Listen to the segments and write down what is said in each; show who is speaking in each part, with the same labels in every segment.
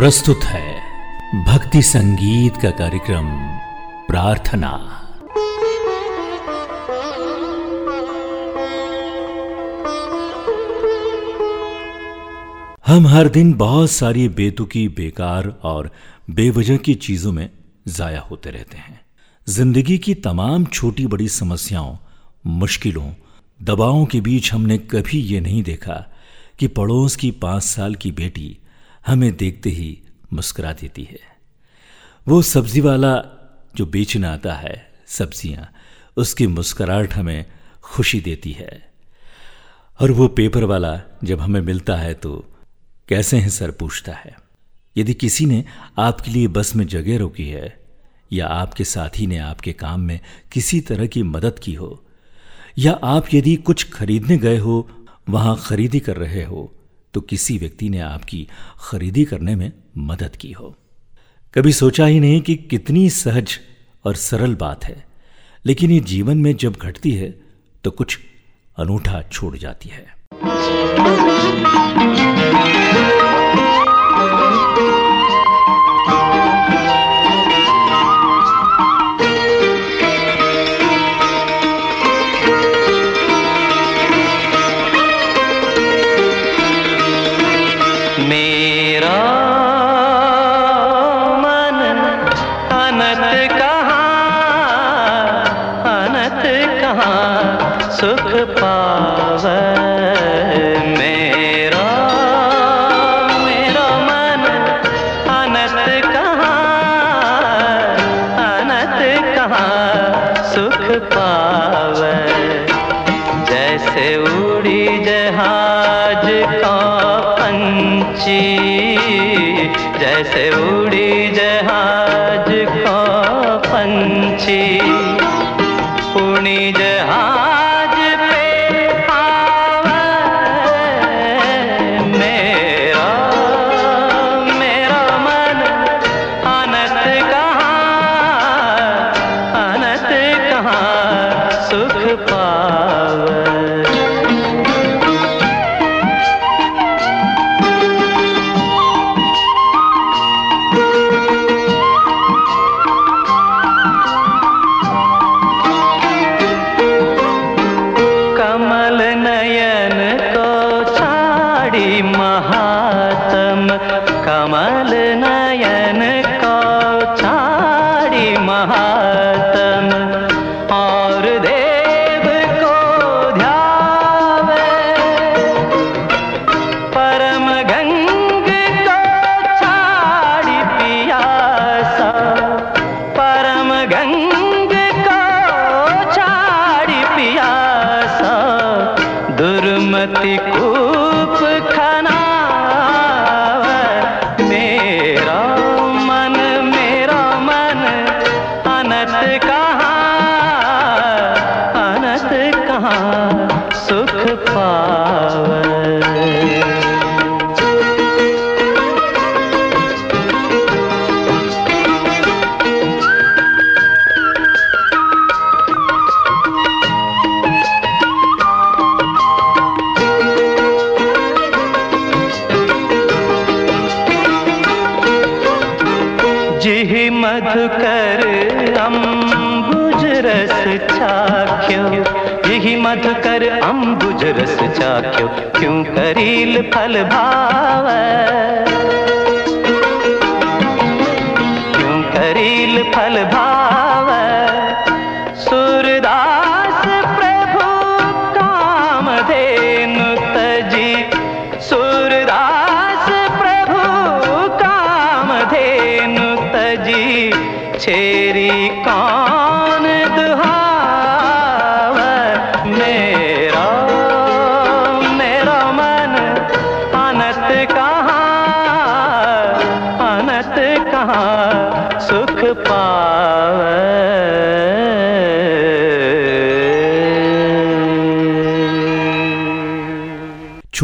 Speaker 1: प्रस्तुत है भक्ति संगीत का कार्यक्रम प्रार्थना। हम हर दिन बहुत सारी बेतुकी, बेकार और बेवजह की चीज़ों में जाया होते रहते हैं। ज़िंदगी की तमाम छोटी बड़ी समस्याओं, मुश्किलों, दबावों के बीच हमने कभी ये नहीं देखा कि पड़ोस की पाँच साल की बेटी हमें देखते ही मुस्कुरा देती है। वो सब्ज़ी वाला जो बेचने आता है, सब्ज़ियाँ, उसकी मुस्कुराहट हमें खुशी देती है। और वो पेपर वाला जब हमें मिलता है तो कैसे हैं सर पूछता है, यदि किसी ने आपके लिए बस में जगह रोकी है, या आपके साथी ने आपके काम में किसी तरह की मदद की हो, या आप यदि कुछ खरीदने गए हो, वहाँ खरीदी कर रहे हो तो किसी व्यक्ति ने आपकी खरीदी करने में मदद की हो। कभी सोचा ही नहीं कि कितनी सहज और सरल बात है, लेकिन ये जीवन में जब घटती है तो कुछ अनूठा छोड़ जाती है।
Speaker 2: फल भाव?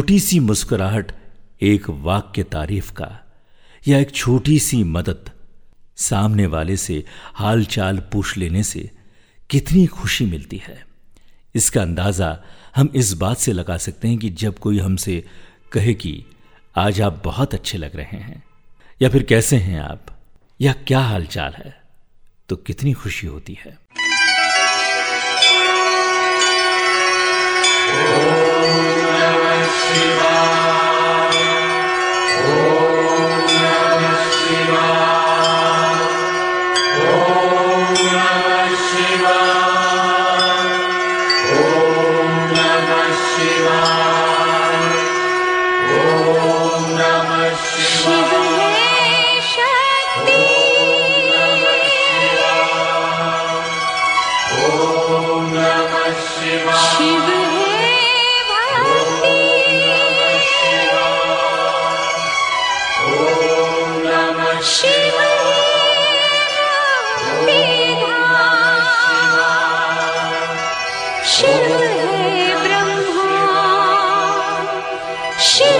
Speaker 1: छोटी सी मुस्कुराहट एक वाक्य तारीफ़ का, या एक छोटी सी मदद सामने वाले से हालचाल पूछ लेने से कितनी खुशी मिलती है। इसका अंदाज़ा हम इस बात से लगा सकते हैं कि जब कोई हमसे कहे कि, आज आप बहुत अच्छे लग रहे हैं,
Speaker 3: या फिर कैसे हैं आप? या क्या हालचाल है? तो कितनी खुशी होती है। She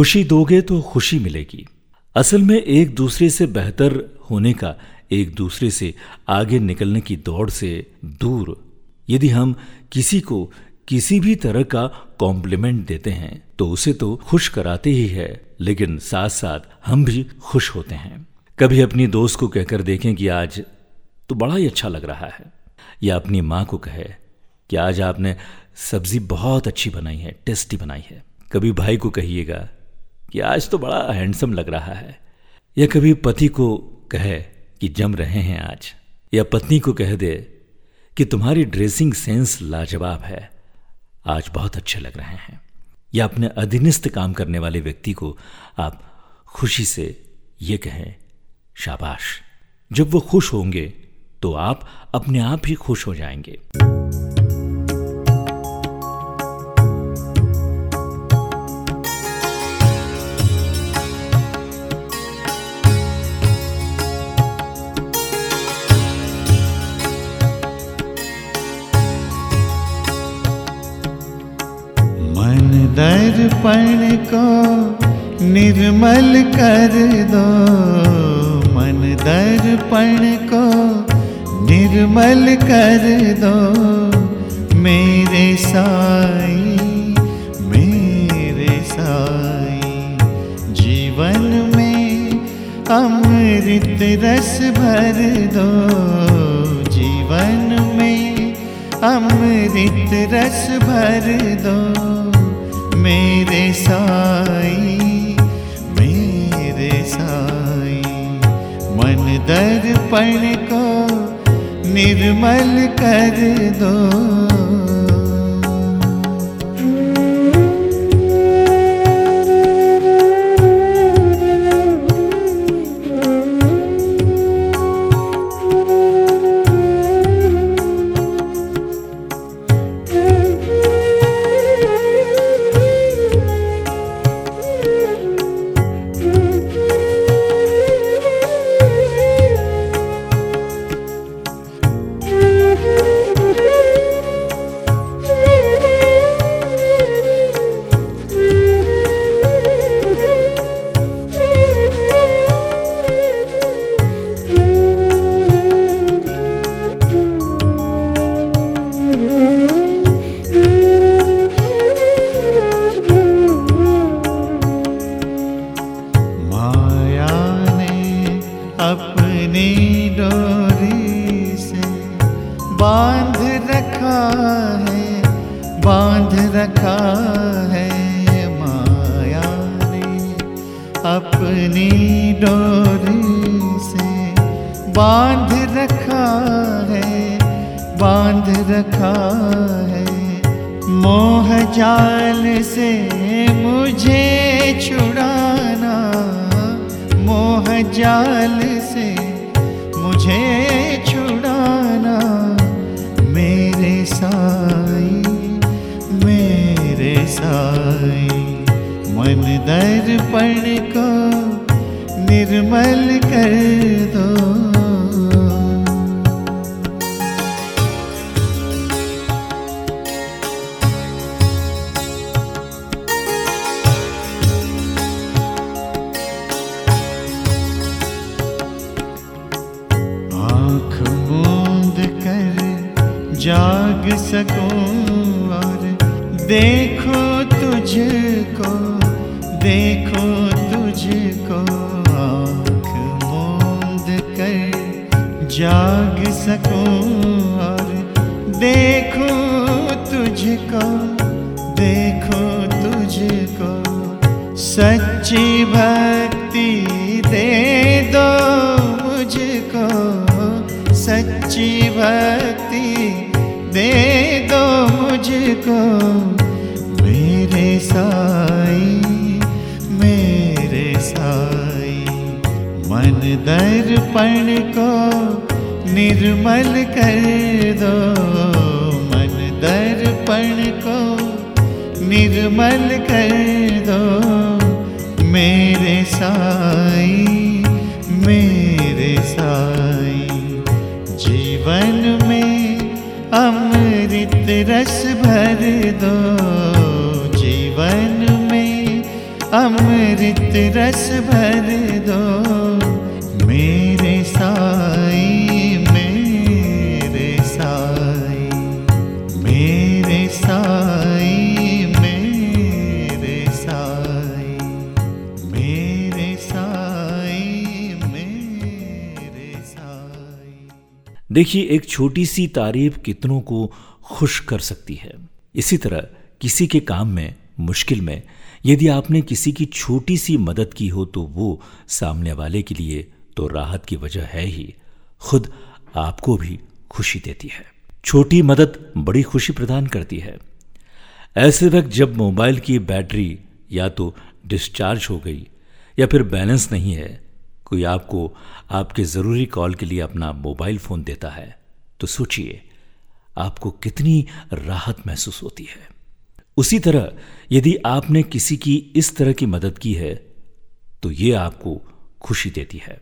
Speaker 1: खुशी दोगे तो खुशी मिलेगी। असल में एक दूसरे से बेहतर होने का, एक दूसरे से आगे निकलने की दौड़ से दूर। यदि हम किसी को किसी भी तरह का कॉम्प्लीमेंट देते हैं तो उसे तो खुश कराते ही है, लेकिन साथ साथ हम भी खुश होते हैं। कभी अपनी दोस्त को कहकर देखें कि आज तो बड़ा ही अच्छा लग रहा है, या अपनी माँ को कहे कि आज आपने सब्ज़ी बहुत अच्छी बनाई है, टेस्टी बनाई है। कभी भाई को कहिएगा कि आज तो बड़ा हैंडसम लग रहा है। या कभी पति को कहे कि जम रहे हैं आज, या पत्नी को कह दे कि तुम्हारी ड्रेसिंग सेंस लाजवाब है, आज बहुत अच्छे लग रहे हैं। या अपने अधीनस्थ काम करने वाले व्यक्ति को आप खुशी से ये कहें, शाबाश। जब वो खुश होंगे तो आप अपने आप ही खुश हो जाएँगे।
Speaker 4: दर्पण को निर्मल कर दो। मन दर्पण को निर्मल कर दो। मेरे साई मेरे साई, जीवन में अमृत रस भर दो। जीवन में अमृत रस भर दो। मेरे साई मेरे साई मन दर्पण को निर्मल कर दो। रखा है माया ने अपनी डोरी से बाँध रखा है, बाँध रखा है। मोह जाल से मुझे छुड़ाना, मोह जाल से मुझे छुड़ाना। मेरे मेरे साई मन दर्पण को निर्मल कर दो। जाग सकूँ और देखो सकूँ और देखो तुझको देखो तुझको। सच्ची भक्ति दे दो मुझको, सच्ची भक्ति दे दो मुझको। मेरे साई मेरे साई, मन दर्पण को निर्मल कर दो मन दर्पण को। निर्मल कर दो मेरे साई मेरे साई। जीवन में अमृत रस भर दो। जीवन में अमृत रस भर दो। मेरे साई
Speaker 1: देखिए, एक छोटी सी तारीफ़ कितनों को खुश कर सकती है। इसी तरह, किसी के काम में, मुश्किल में, यदि आपने किसी की छोटी सी मदद की हो तो वो सामने वाले के लिए तो राहत की वजह है ही। खुद आपको भी खुशी देती है। छोटी मदद बड़ी खुशी प्रदान करती है। ऐसे वक्त जब मोबाइल की बैटरी या तो डिस्चार्ज हो गई, या फिर बैलेंस नहीं है कोई आपको आपके ज़रूरी कॉल के लिए अपना मोबाइल फ़ोन देता है तो सोचिए, आपको कितनी राहत महसूस होती है। उसी तरह, यदि आपने किसी की इस तरह की मदद की है तो ये आपको खुशी देती है।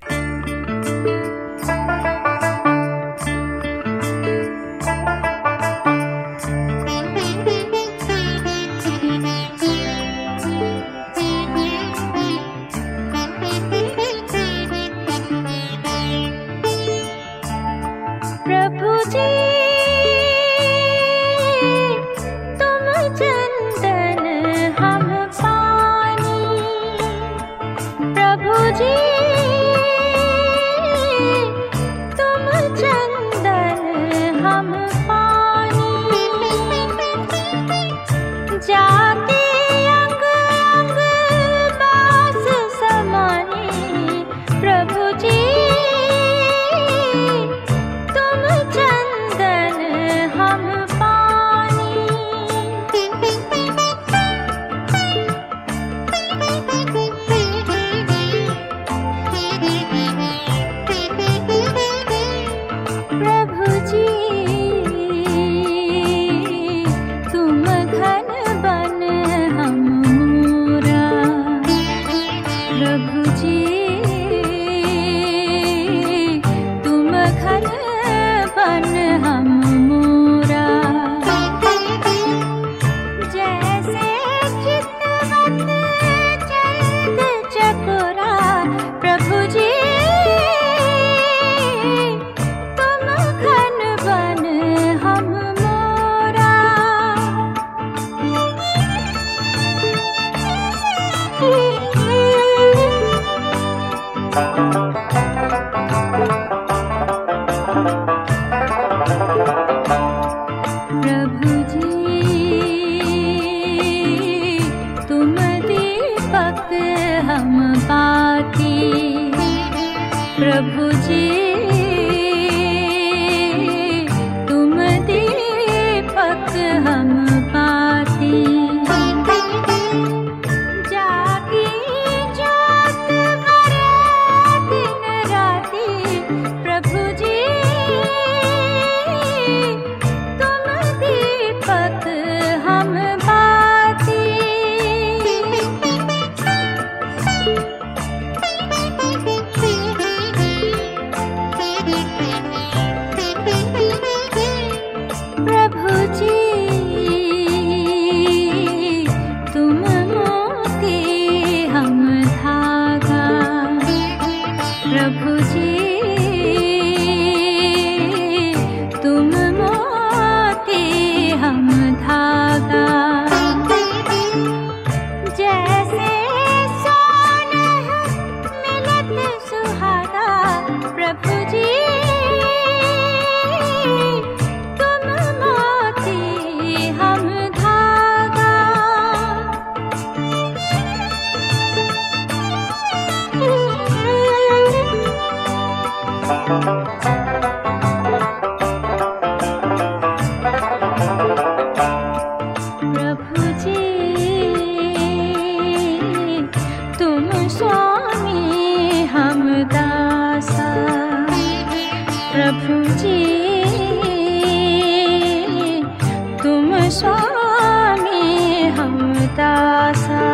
Speaker 3: दासा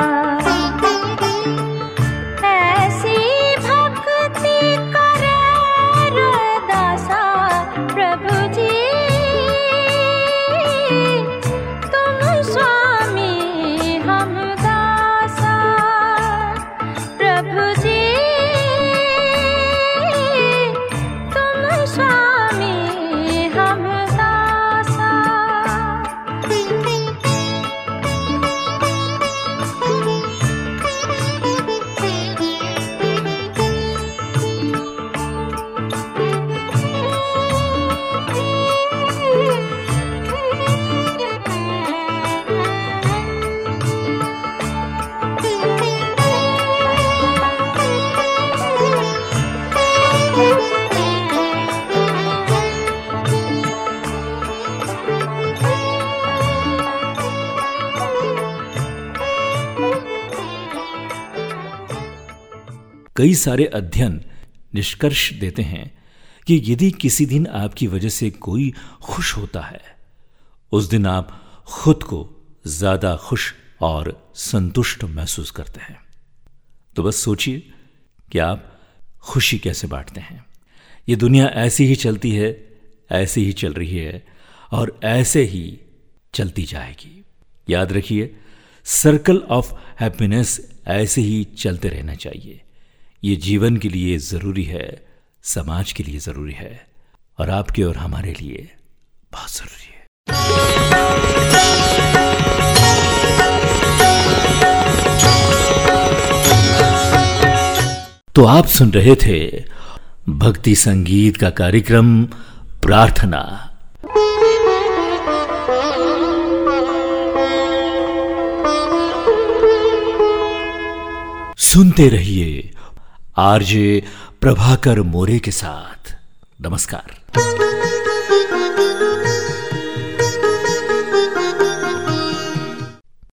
Speaker 1: कई सारे अध्ययन निष्कर्ष देते हैं कि यदि किसी दिन आपकी वजह से कोई खुश होता है, उस दिन आप खुद को ज़्यादा खुश और संतुष्ट महसूस करते हैं। तो बस सोचिए कि आप खुशी कैसे बांटते हैं। ये दुनिया ऐसी ही चलती है, ऐसी ही चल रही है और ऐसे ही चलती जाएगी। याद रखिए, सर्कल ऑफ़ हैप्पीनेस ऐसे ही चलते रहना चाहिए। ये जीवन के लिए ज़रूरी है, समाज के लिए ज़रूरी है और आपके और हमारे लिए बहुत ज़रूरी है। तो आप सुन रहे थे भक्ति संगीत का कार्यक्रम प्रार्थना। सुनते रहिए आरजे प्रभाकर मोरे के साथ। नमस्कार।